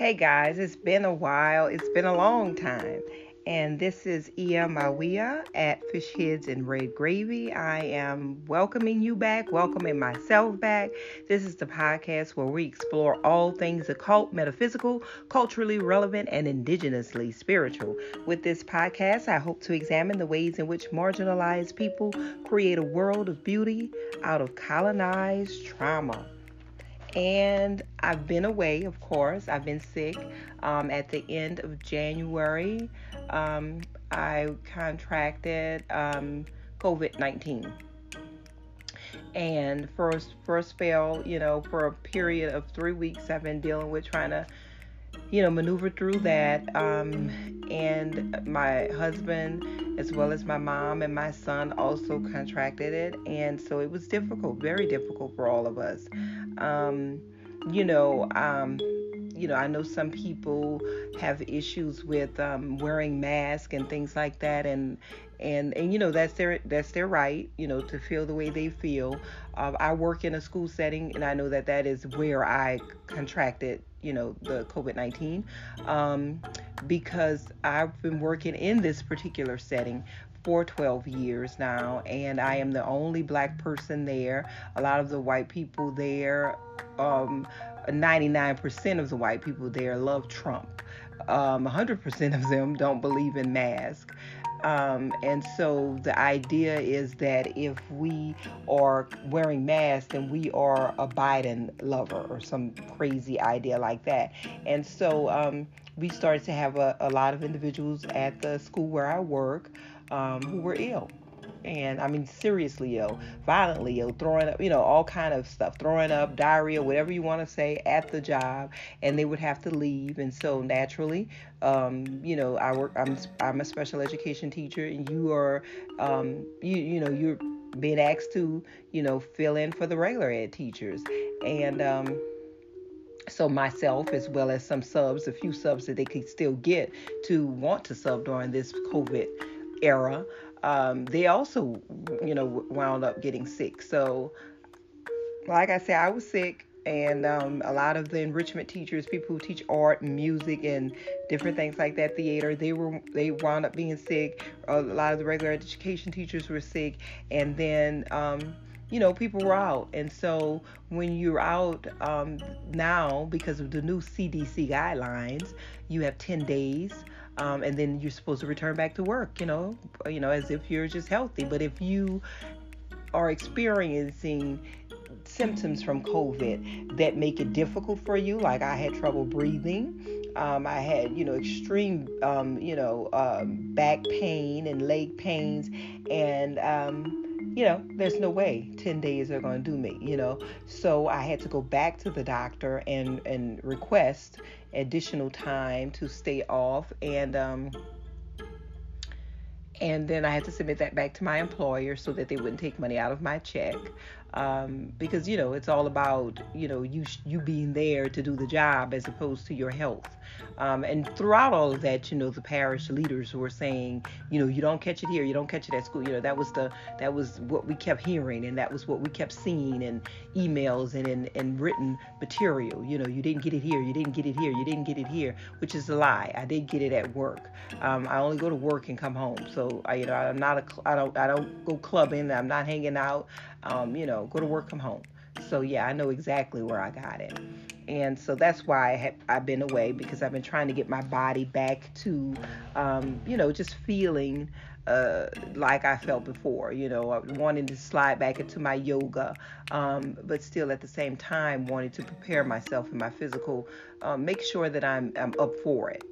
Hey guys, it's been a while. It's been a long time. And this is Ia Mawia at Fish Heads and Red Gravy. I am welcoming you back, welcoming myself back. This is the podcast where we explore all things occult, metaphysical, culturally relevant, and indigenously spiritual. With this podcast, I hope to examine the ways in which marginalized people create a world of beauty out of colonized trauma and I've been away, of course. I've been sick. Um, at the end of January, um, I contracted um, COVID 19. And first, first fell, you know, for a period of three weeks, I've been dealing with trying to, you know, maneuver through that. Um, and my husband, as well as my mom and my son, also contracted it. And so it was difficult, very difficult for all of us. Um, you know, um, you know, I know some people have issues with um, wearing masks and things like that, and and and you know that's their that's their right, you know, to feel the way they feel. Uh, I work in a school setting, and I know that that is where I contracted, you know, the COVID nineteen, um, because I've been working in this particular setting for 12 years now, and I am the only black person there. A lot of the white people there, um, 99% of the white people there love Trump. Um, 100% of them don't believe in masks. Um, and so the idea is that if we are wearing masks, then we are a Biden lover or some crazy idea like that. And so um, we started to have a, a lot of individuals at the school where I work um, who were ill. And I mean seriously ill, violently ill, throwing up, you know, all kind of stuff, throwing up, diarrhea, whatever you want to say, at the job, and they would have to leave, and so naturally, um, you know, I work, I'm I'm a special education teacher, and you are, um, you you know, you're being asked to, you know, fill in for the regular ed teachers, and um, so myself as well as some subs a few subs that they could still get to want to sub during this covid era, um, they also, you know, wound up getting sick. So, like I said, I was sick, and um, a lot of the enrichment teachers, people who teach art music and different things like that, theater, they were they wound up being sick. A lot of the regular education teachers were sick, and then. Um, you know, people were out. And so when you're out um, now, because of the new CDC guidelines, you have 10 days um, and then you're supposed to return back to work, you know, you know, as if you're just healthy. But if you are experiencing symptoms from COVID that make it difficult for you, like I had trouble breathing. Um, I had, you know, extreme, um, you know, um, back pain and leg pains, and um, you know, there's no way 10 days are going to do me, you know. So I had to go back to the doctor and and request additional time to stay off and um and then I had to submit that back to my employer so that they wouldn't take money out of my check um, because you know it's all about you know you you being there to do the job as opposed to your health. Um, and throughout all of that you know the parish leaders were saying you know you don't catch it here you don't catch it at school. You know that was the that was what we kept hearing and that was what we kept seeing in emails and in, in written material. You know you didn't get it here you didn't get it here you didn't get it here which is a lie. I did get it at work. Um, I only go to work and come home. So I, you know I'm not a I don't I don't go clubbing I'm not hanging out um, you know, go to work, come home. So yeah, I know exactly where I got it. And so that's why I have, I've been away because I've been trying to get my body back to, um, you know, just feeling uh, like I felt before, you know, wanting to slide back into my yoga, um, but still at the same time wanting to prepare myself and my physical, um, make sure that I'm, I'm up for it.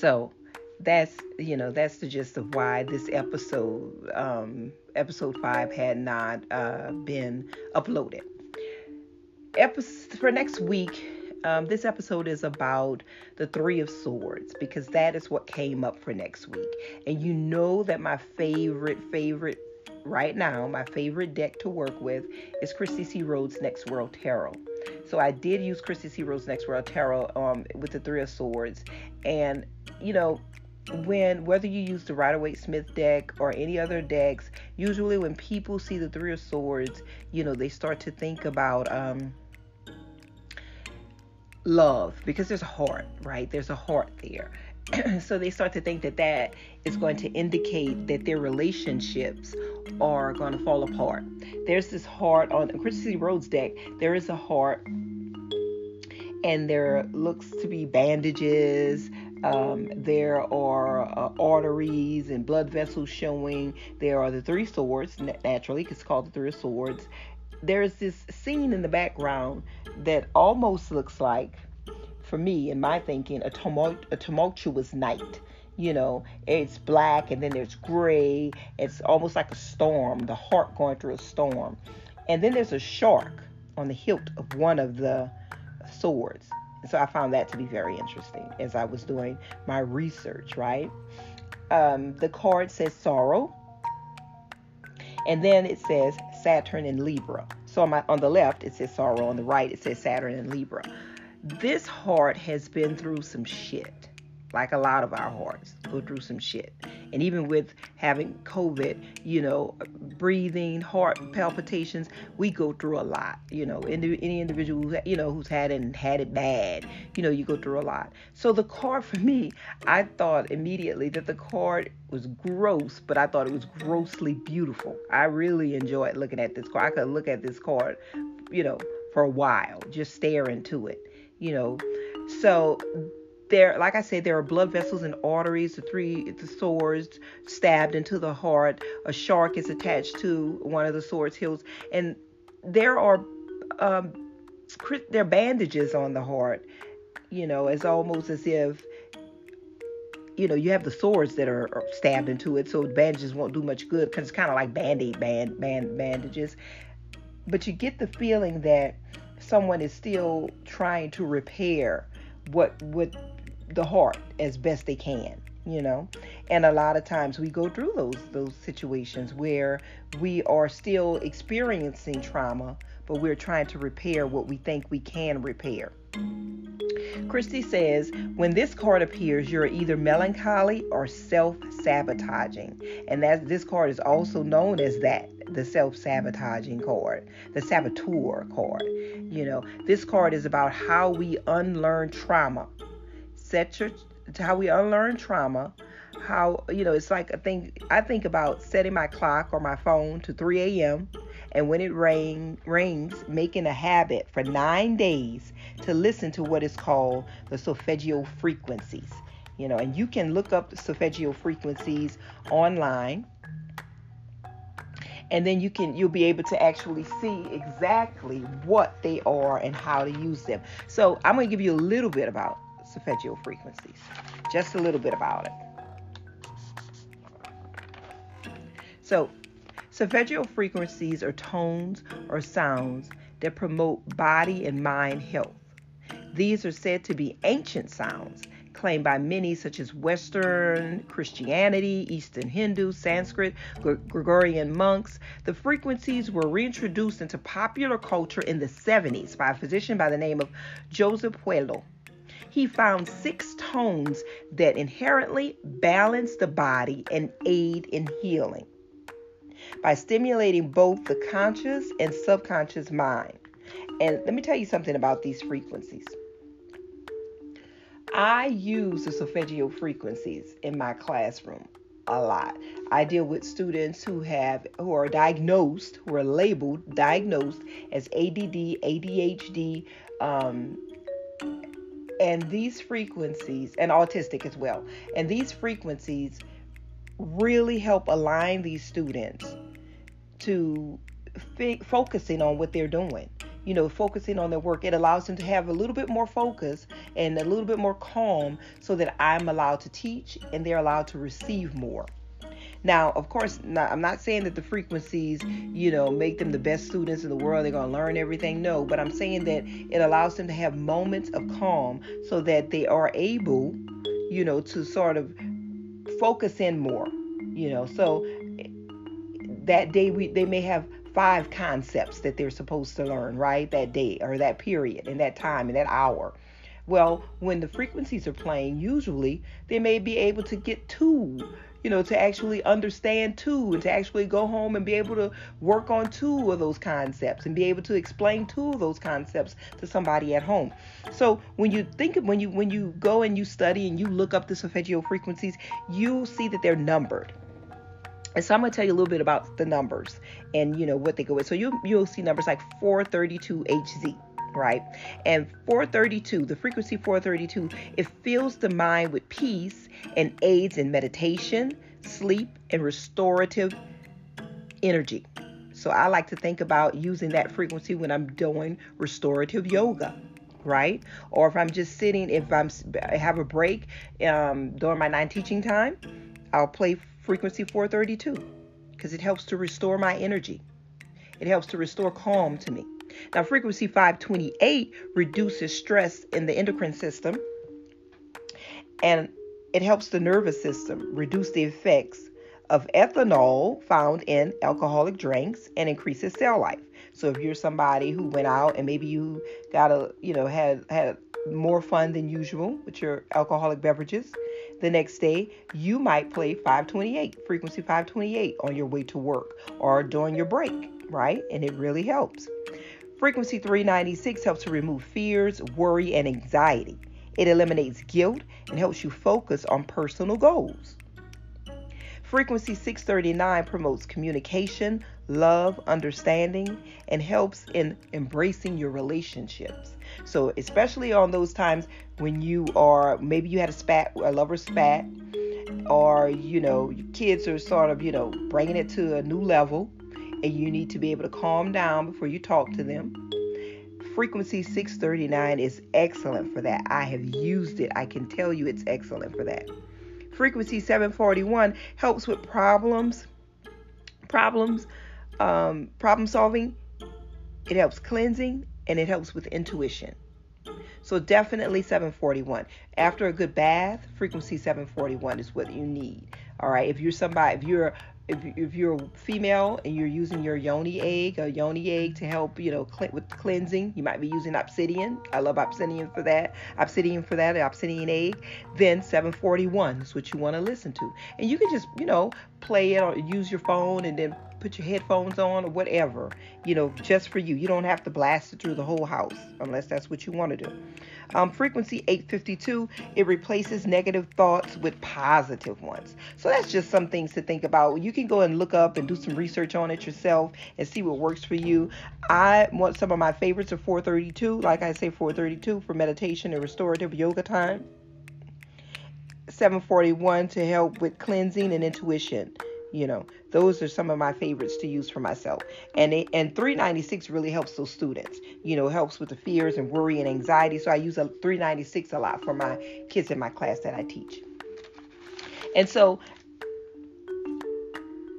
So that's you know that's the gist of why this episode um, episode five had not uh, been uploaded. Episode for next week. Um, this episode is about the Three of Swords because that is what came up for next week. And you know that my favorite, favorite right now, my favorite deck to work with is Cristy C. Road's Next World Tarot. So I did use Cristy C. Road's Next World Tarot um, with the Three of Swords. And, you know, when whether you use the Rider Waite Smith deck or any other decks, usually when people see the Three of Swords, you know, they start to think about um love because there's a heart, right? There's a heart there. so they start to think that that is going to indicate that their relationships are going to fall apart. There's this heart on the Cristy Road's deck. There is a heart, and there looks to be bandages. Um, there are uh, arteries and blood vessels showing. There are the three swords, naturally, it's called the three swords. There's this scene in the background that almost looks like for me, in my thinking, a, tumult, a tumultuous night. You know, it's black and then there's gray. It's almost like a storm, the heart going through a storm. And then there's a shark on the hilt of one of the swords. So I found that to be very interesting as I was doing my research, right? Um, the card says sorrow. And then it says Saturn and Libra. So on, my, on the left, it says sorrow. On the right, it says Saturn and Libra this heart has been through some shit. Like a lot of our hearts go through some shit. And even with having COVID, you know, breathing, heart palpitations, we go through a lot. You know, any, any individual, who, you know, who's had it and had it bad, you know, you go through a lot. So the card for me, I thought immediately that the card was gross, but I thought it was grossly beautiful. I really enjoyed looking at this card. I could look at this card, you know, for a while, just stare into it you know. So there, like I said, there are blood vessels and arteries. The three the swords stabbed into the heart. A shark is attached to one of the sword's hills, and there are um, there are bandages on the heart. You know, it's almost as if you know you have the swords that are stabbed into it, so bandages won't do much good because it's kind of like band-aid band, band bandages. But you get the feeling that someone is still trying to repair what what the heart as best they can you know and a lot of times we go through those those situations where we are still experiencing trauma but we're trying to repair what we think we can repair Cristy says, when this card appears, you're either melancholy or self sabotaging. And that this card is also known as that the self sabotaging card, the saboteur card. You know, this card is about how we unlearn trauma. Set your how we unlearn trauma. How you know it's like I think I think about setting my clock or my phone to 3 a.m. and when it ring, rings, making a habit for nine days to listen to what is called the solfeggio frequencies. You know, and you can look up the solfeggio frequencies online and then you can you'll be able to actually see exactly what they are and how to use them. So I'm going to give you a little bit about solfeggio frequencies, just a little bit about it. So solfeggio frequencies are tones or sounds that promote body and mind health. These are said to be ancient sounds claimed by many, such as Western Christianity, Eastern Hindu, Sanskrit, Gregorian monks. The frequencies were reintroduced into popular culture in the 70s by a physician by the name of Joseph Puleo. He found six tones that inherently balance the body and aid in healing by stimulating both the conscious and subconscious mind. And let me tell you something about these frequencies. I use the solfeggio frequencies in my classroom a lot. I deal with students who have who are diagnosed, who are labeled diagnosed as ADD, ADHD, um, and these frequencies, and autistic as well. And these frequencies really help align these students to f- focusing on what they're doing you know, focusing on their work. It allows them to have a little bit more focus and a little bit more calm so that I'm allowed to teach and they're allowed to receive more. Now, of course, not, I'm not saying that the frequencies, you know, make them the best students in the world. They're going to learn everything. No, but I'm saying that it allows them to have moments of calm so that they are able, you know, to sort of focus in more, you know. So that day we they may have five concepts that they're supposed to learn, right? That day or that period and that time and that hour. Well, when the frequencies are playing, usually they may be able to get two, you know, to actually understand two and to actually go home and be able to work on two of those concepts and be able to explain two of those concepts to somebody at home. So when you think of when you when you go and you study and you look up the solfeggio frequencies, you'll see that they're numbered. And so I'm going to tell you a little bit about the numbers and you know what they go with. So you you'll see numbers like 432 HZ right? And 432, the frequency 432, it fills the mind with peace and aids in meditation, sleep, and restorative energy. So I like to think about using that frequency when I'm doing restorative yoga, right? Or if I'm just sitting, if I'm I have a break um, during my nine teaching time, I'll play frequency 432 because it helps to restore my energy. It helps to restore calm to me. Now, frequency 528 reduces stress in the endocrine system and it helps the nervous system reduce the effects of ethanol found in alcoholic drinks and increases cell life. So if you're somebody who went out and maybe you got a, you know, had had more fun than usual with your alcoholic beverages, the next day you might play 528, frequency 528 on your way to work or during your break, right? And it really helps. Frequency 396 helps to remove fears, worry, and anxiety. It eliminates guilt and helps you focus on personal goals. Frequency 639 promotes communication, love, understanding, and helps in embracing your relationships. So, especially on those times when you are maybe you had a spat, a lover spat, or you know, your kids are sort of, you know, bringing it to a new level and you need to be able to calm down before you talk to them. Frequency 639 is excellent for that. I have used it. I can tell you it's excellent for that. Frequency 741 helps with problems, problems, um, problem solving. It helps cleansing and it helps with intuition. So definitely 741. After a good bath, frequency 741 is what you need. All right. If you're somebody, if you're if, if you're a female and you're using your yoni egg, a yoni egg to help, you know, cl- with cleansing, you might be using obsidian. I love obsidian for that. Obsidian for that, obsidian egg. Then 741 is what you want to listen to. And you can just, you know, play it or use your phone and then put your headphones on or whatever, you know, just for you. You don't have to blast it through the whole house unless that's what you want to do. Um, frequency 852, it replaces negative thoughts with positive ones. So that's just some things to think about. You can go and look up and do some research on it yourself and see what works for you. I want some of my favorites are 432, like I say, 432 for meditation and restorative yoga time. 741 to help with cleansing and intuition you know those are some of my favorites to use for myself. And it, and 396 really helps those students you know helps with the fears and worry and anxiety. So i use a 396 a lot for my kids in my class that i teach. And so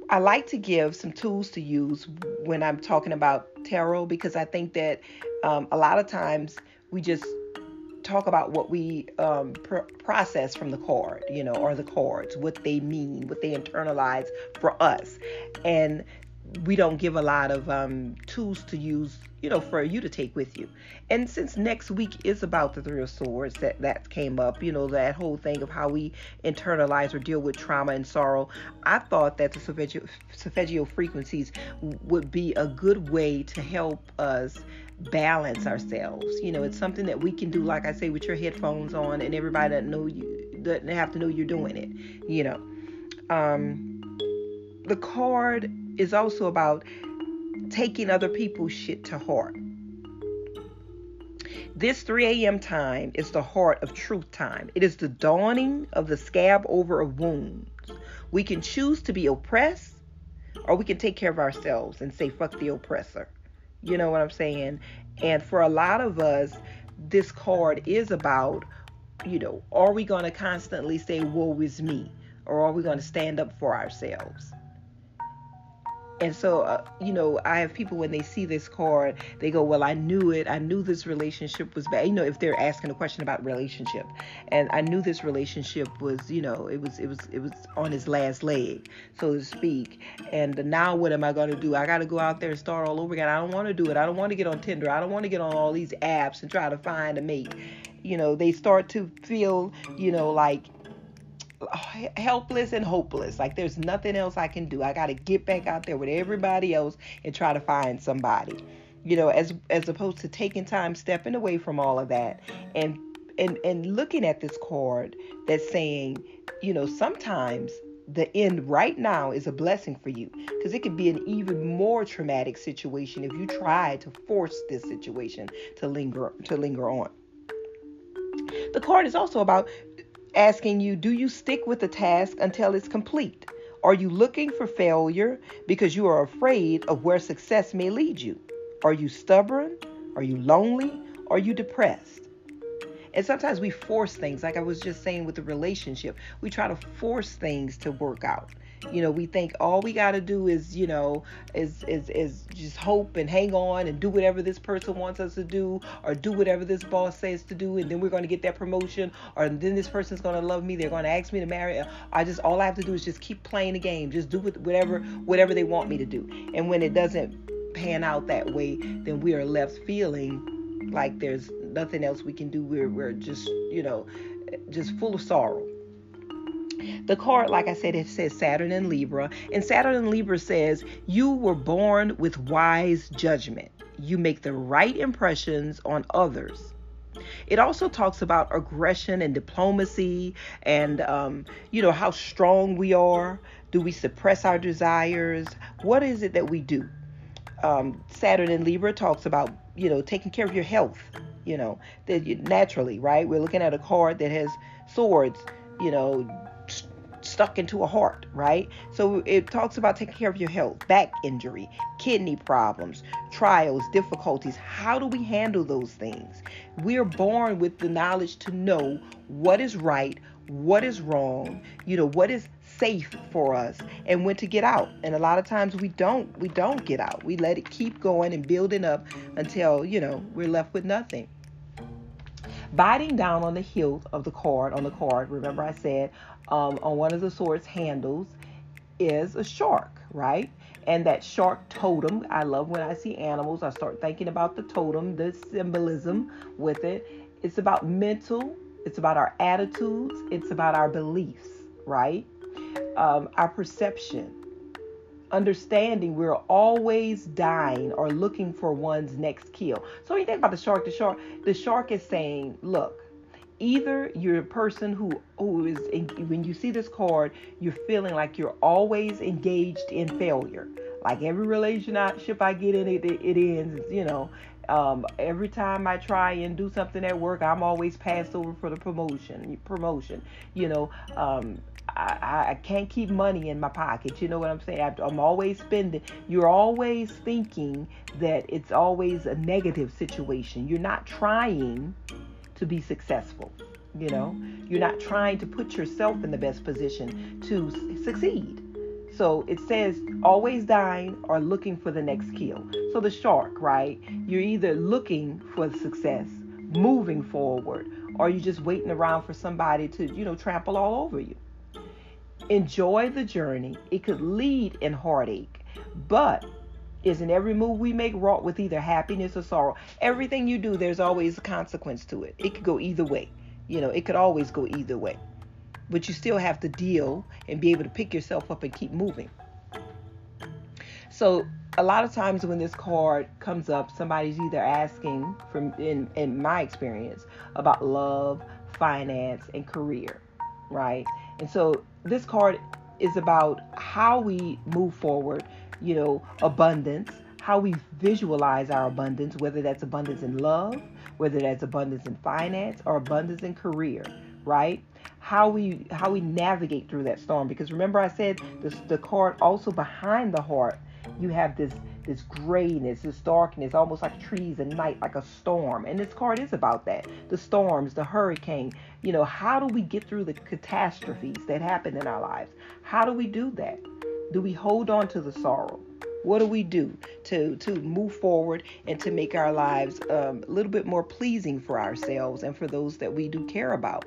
i like to give some tools to use when i'm talking about tarot because i think that um, a lot of times we just talk about what we um, pr- process from the card, you know, or the cards, what they mean, what they internalize for us. And we don't give a lot of um, tools to use, you know, for you to take with you. And since next week is about the Three of Swords, that that came up, you know, that whole thing of how we internalize or deal with trauma and sorrow, I thought that the solfeggio, frequencies would be a good way to help us balance ourselves. You know, it's something that we can do, like I say, with your headphones on, and everybody doesn't know you doesn't have to know you're doing it. You know, um, the card is also about taking other people's shit to heart. This 3 a.m. time is the heart of truth time. It is the dawning of the scab over of wounds. We can choose to be oppressed, or we can take care of ourselves and say, fuck the oppressor. You know what I'm saying? And for a lot of us, this card is about, you know, are we going to constantly say, woe is me? Or are we going to stand up for ourselves? And so, uh, you know, I have people when they see this card, they go, "Well, I knew it. I knew this relationship was bad." You know, if they're asking a question about relationship, and I knew this relationship was, you know, it was, it was, it was on his last leg, so to speak. And now, what am I going to do? I got to go out there and start all over again. I don't want to do it. I don't want to get on Tinder. I don't want to get on all these apps and try to find a mate. You know, they start to feel, you know, like helpless and hopeless. Like there's nothing else I can do. I got to get back out there with everybody else and try to find somebody. You know, as as opposed to taking time stepping away from all of that and and and looking at this card that's saying, you know, sometimes the end right now is a blessing for you because it could be an even more traumatic situation if you try to force this situation to linger to linger on. The card is also about asking you, do you stick with the task until it's complete? Are you looking for failure because you are afraid of where success may lead you? Are you stubborn? Are you lonely? Are you depressed? And sometimes we force things, like I was just saying with the relationship, we try to force things to work out. You know, we think all we got to do is, you know, is is is just hope and hang on and do whatever this person wants us to do, or do whatever this boss says to do, and then we're going to get that promotion, or then this person's going to love me. They're going to ask me to marry. Uh, I just all I have to do is just keep playing the game, just do whatever whatever they want me to do. And when it doesn't pan out that way, then we are left feeling like there's nothing else we can do. We're we're just you know just full of sorrow. The card, like I said, it says Saturn and Libra. And Saturn and Libra says, You were born with wise judgment. You make the right impressions on others. It also talks about aggression and diplomacy and, um, you know, how strong we are. Do we suppress our desires? What is it that we do? Um, Saturn and Libra talks about, you know, taking care of your health you know, that you, naturally, right? We're looking at a card that has swords, you know, stuck into a heart, right? So it talks about taking care of your health, back injury, kidney problems, trials, difficulties. How do we handle those things? We're born with the knowledge to know what is right, what is wrong, you know, what is safe for us and when to get out. And a lot of times we don't we don't get out. We let it keep going and building up until, you know, we're left with nothing. Biting down on the hilt of the card, on the card, remember I said um, on one of the sword's handles is a shark, right? And that shark totem, I love when I see animals, I start thinking about the totem, the symbolism with it. It's about mental, it's about our attitudes, it's about our beliefs, right? Um, our perception, understanding we're always dying or looking for one's next kill. So when you think about the shark, the shark, the shark is saying, look, either you're a person who who is when you see this card, you're feeling like you're always engaged in failure. Like every relationship I get in, it it ends. You know, um, every time I try and do something at work, I'm always passed over for the promotion. Promotion, you know. Um, I, I can't keep money in my pocket. You know what I'm saying? I, I'm always spending. You're always thinking that it's always a negative situation. You're not trying to be successful. You know, you're not trying to put yourself in the best position to succeed. So it says always dying or looking for the next kill. So the shark, right? You're either looking for success, moving forward, or you're just waiting around for somebody to, you know, trample all over you. Enjoy the journey. It could lead in heartache, but isn't every move we make wrought with either happiness or sorrow? Everything you do, there's always a consequence to it. It could go either way. You know, it could always go either way. But you still have to deal and be able to pick yourself up and keep moving. So a lot of times when this card comes up, somebody's either asking from in, in my experience about love, finance, and career, right? And so this card is about how we move forward, you know, abundance, how we visualize our abundance, whether that's abundance in love, whether that's abundance in finance or abundance in career, right? How we how we navigate through that storm because remember I said this the card also behind the heart you have this this grayness, this darkness, almost like trees at night, like a storm. And this card is about that. The storms, the hurricane. You know, how do we get through the catastrophes that happen in our lives? How do we do that? Do we hold on to the sorrow? What do we do to to move forward and to make our lives um, a little bit more pleasing for ourselves and for those that we do care about?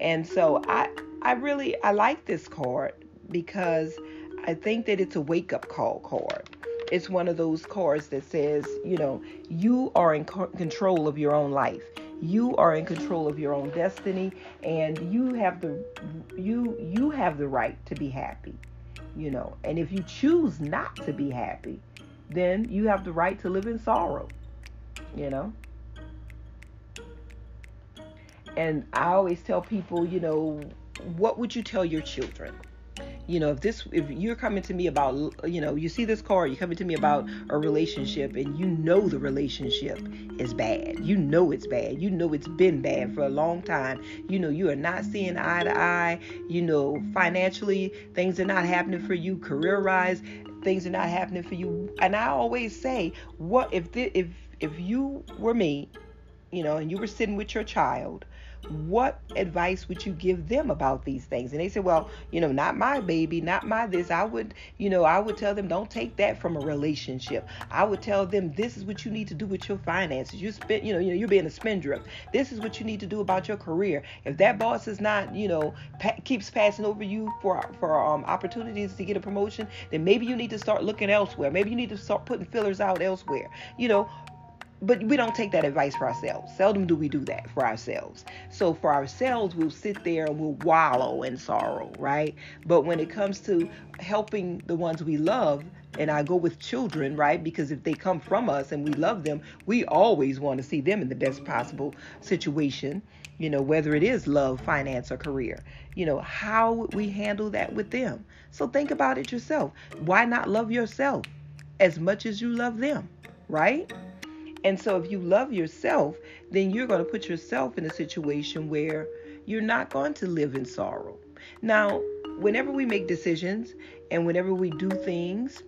And so I I really I like this card because I think that it's a wake up call card. It's one of those cards that says, you know, you are in control of your own life. You are in control of your own destiny and you have the you you have the right to be happy. You know, and if you choose not to be happy, then you have the right to live in sorrow. You know? And I always tell people, you know, what would you tell your children? You know if this if you're coming to me about you know you see this card you're coming to me about a relationship and you know the relationship is bad. You know it's bad. You know it's been bad for a long time. You know you are not seeing eye to eye. You know financially things are not happening for you. Career wise things are not happening for you. And i always say what if the, if if you were me you know and you were sitting with your child what advice would you give them about these things? And they said, well, you know, not my baby, not my this. I would, you know, I would tell them, don't take that from a relationship. I would tell them, this is what you need to do with your finances. You spend, you know, you know, you're being a spendthrift. This is what you need to do about your career. If that boss is not, you know, pa- keeps passing over you for for um, opportunities to get a promotion, then maybe you need to start looking elsewhere. Maybe you need to start putting fillers out elsewhere. You know, but we don't take that advice for ourselves. Seldom do we do that for ourselves. So for ourselves, we'll sit there and we'll wallow in sorrow, right? But when it comes to helping the ones we love, and I go with children, right? Because if they come from us and we love them, we always want to see them in the best possible situation, you know, whether it is love, finance, or career. You know, how would we handle that with them? So think about it yourself. Why not love yourself as much as you love them, right? And so if you love yourself, then you're going to put yourself in a situation where you're not going to live in sorrow. Now, whenever we make decisions and whenever we do things,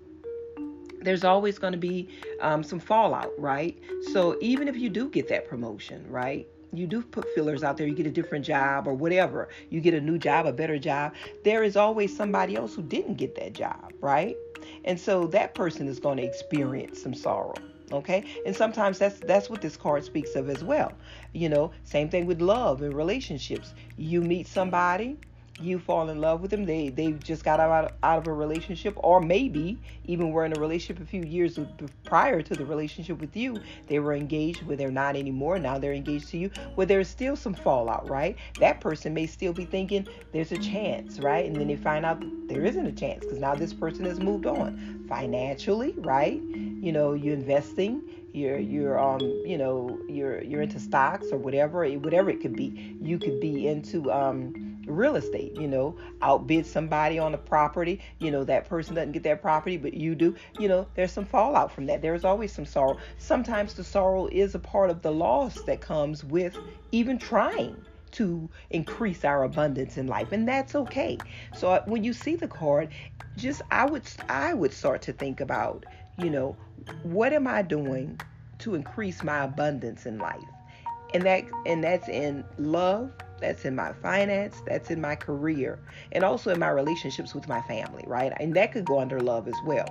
there's always going to be um, some fallout, right? So even if you do get that promotion, right? You do put fillers out there, you get a different job or whatever, you get a new job, a better job. There is always somebody else who didn't get that job, right? And so that person is going to experience some sorrow okay? And sometimes that's that's what this card speaks of as well. You know same thing with love and relationships. You meet somebody you fall in love with them they they just got out, out of a relationship or maybe even were in a relationship a few years prior to the relationship with you they were engaged where they're not anymore now they're engaged to you where there's still some fallout right? That person may still be thinking there's a chance right? And then they find out there isn't a chance because now this person has moved on. Financially right? You know you're investing you're you're um you know you're you're into stocks or whatever whatever it could be. You could be into um real estate, you know, outbid somebody on a property, you know, that person doesn't get that property, but you do, you know, there's some fallout from that. There's always some sorrow. Sometimes the sorrow is a part of the loss that comes with even trying to increase our abundance in life and that's okay so uh, when you see the card just i would i would start to think about you know what am i doing to increase my abundance in life and that and that's in love that's in my finance, that's in my career, and also in my relationships with my family, right? And that could go under love as well.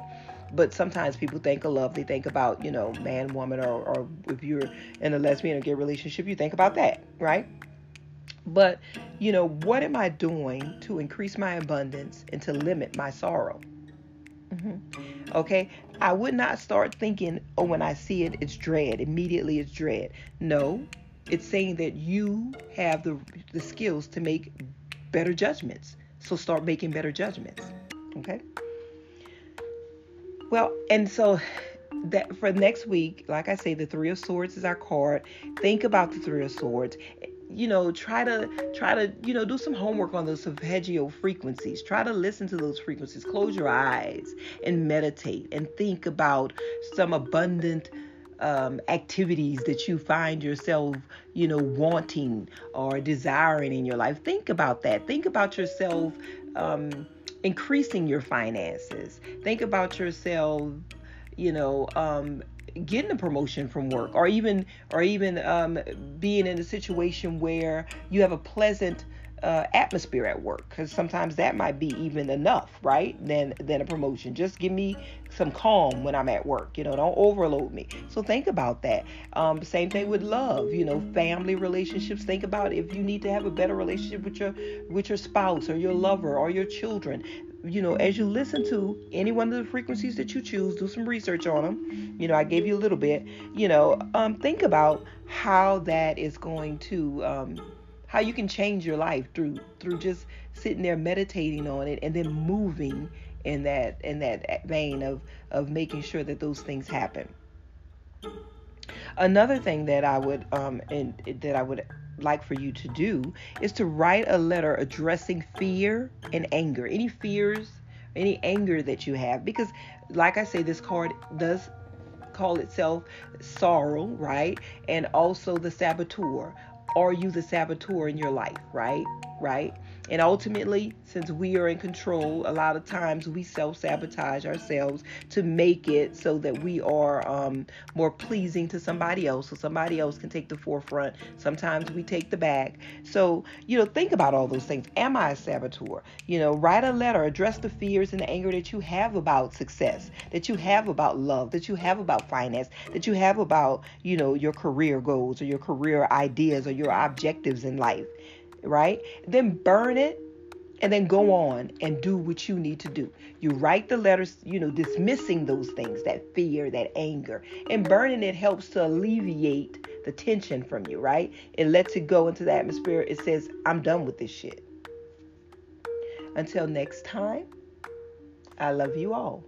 But sometimes people think of love, they think about, you know, man, woman, or, or if you're in a lesbian or gay relationship, you think about that, right? But, you know, what am I doing to increase my abundance and to limit my sorrow? Mm-hmm. Okay, I would not start thinking, oh, when I see it, it's dread. Immediately, it's dread. No, it's saying that you have the, the skills to make better judgments. So start making better judgments. Okay? Well, and so that for next week, like I say, the Three of Swords is our card. Think about the Three of Swords. You know, try to try to you know do some homework on those solfeggio frequencies. Try to listen to those frequencies. Close your eyes and meditate and think about some abundant um, activities that you find yourself, you know, wanting or desiring in your life. Think about that. Think about yourself um, increasing your finances. Think about yourself, you know, um, getting a promotion from work, or even, or even um, being in a situation where you have a pleasant uh, atmosphere at work because sometimes that might be even enough right than than a promotion. Just give me some calm when i'm at work you know don't overload me. So think about that. Um, same thing with love you know family relationships. Think about if you need to have a better relationship with your with your spouse or your lover or your children. You know, as you listen to any one of the frequencies that you choose, do some research on them. You know, I gave you a little bit. You know, um, think about how that is going to, um, how you can change your life through through just sitting there meditating on it and then moving in that in that vein of of making sure that those things happen. Another thing that I would um and that I would like for you to do is to write a letter addressing fear and anger. Any fears, any anger that you have because like I say this card does call itself sorrow, right? And also the saboteur. Are you the saboteur in your life, right? Right? And ultimately, since we are in control, a lot of times we self sabotage ourselves to make it so that we are um, more pleasing to somebody else, so somebody else can take the forefront. Sometimes we take the back. So, you know, think about all those things. Am I a saboteur? You know, write a letter, address the fears and the anger that you have about success, that you have about love, that you have about finance, that you have about, you know, your career goals or your career ideas or your objectives in life right? Then burn it and then go on and do what you need to do. You write the letters, you know, dismissing those things, that fear, that anger, and burning it helps to alleviate the tension from you, right? It lets it go into the atmosphere. It says, I'm done with this shit. Until next time, I love you all.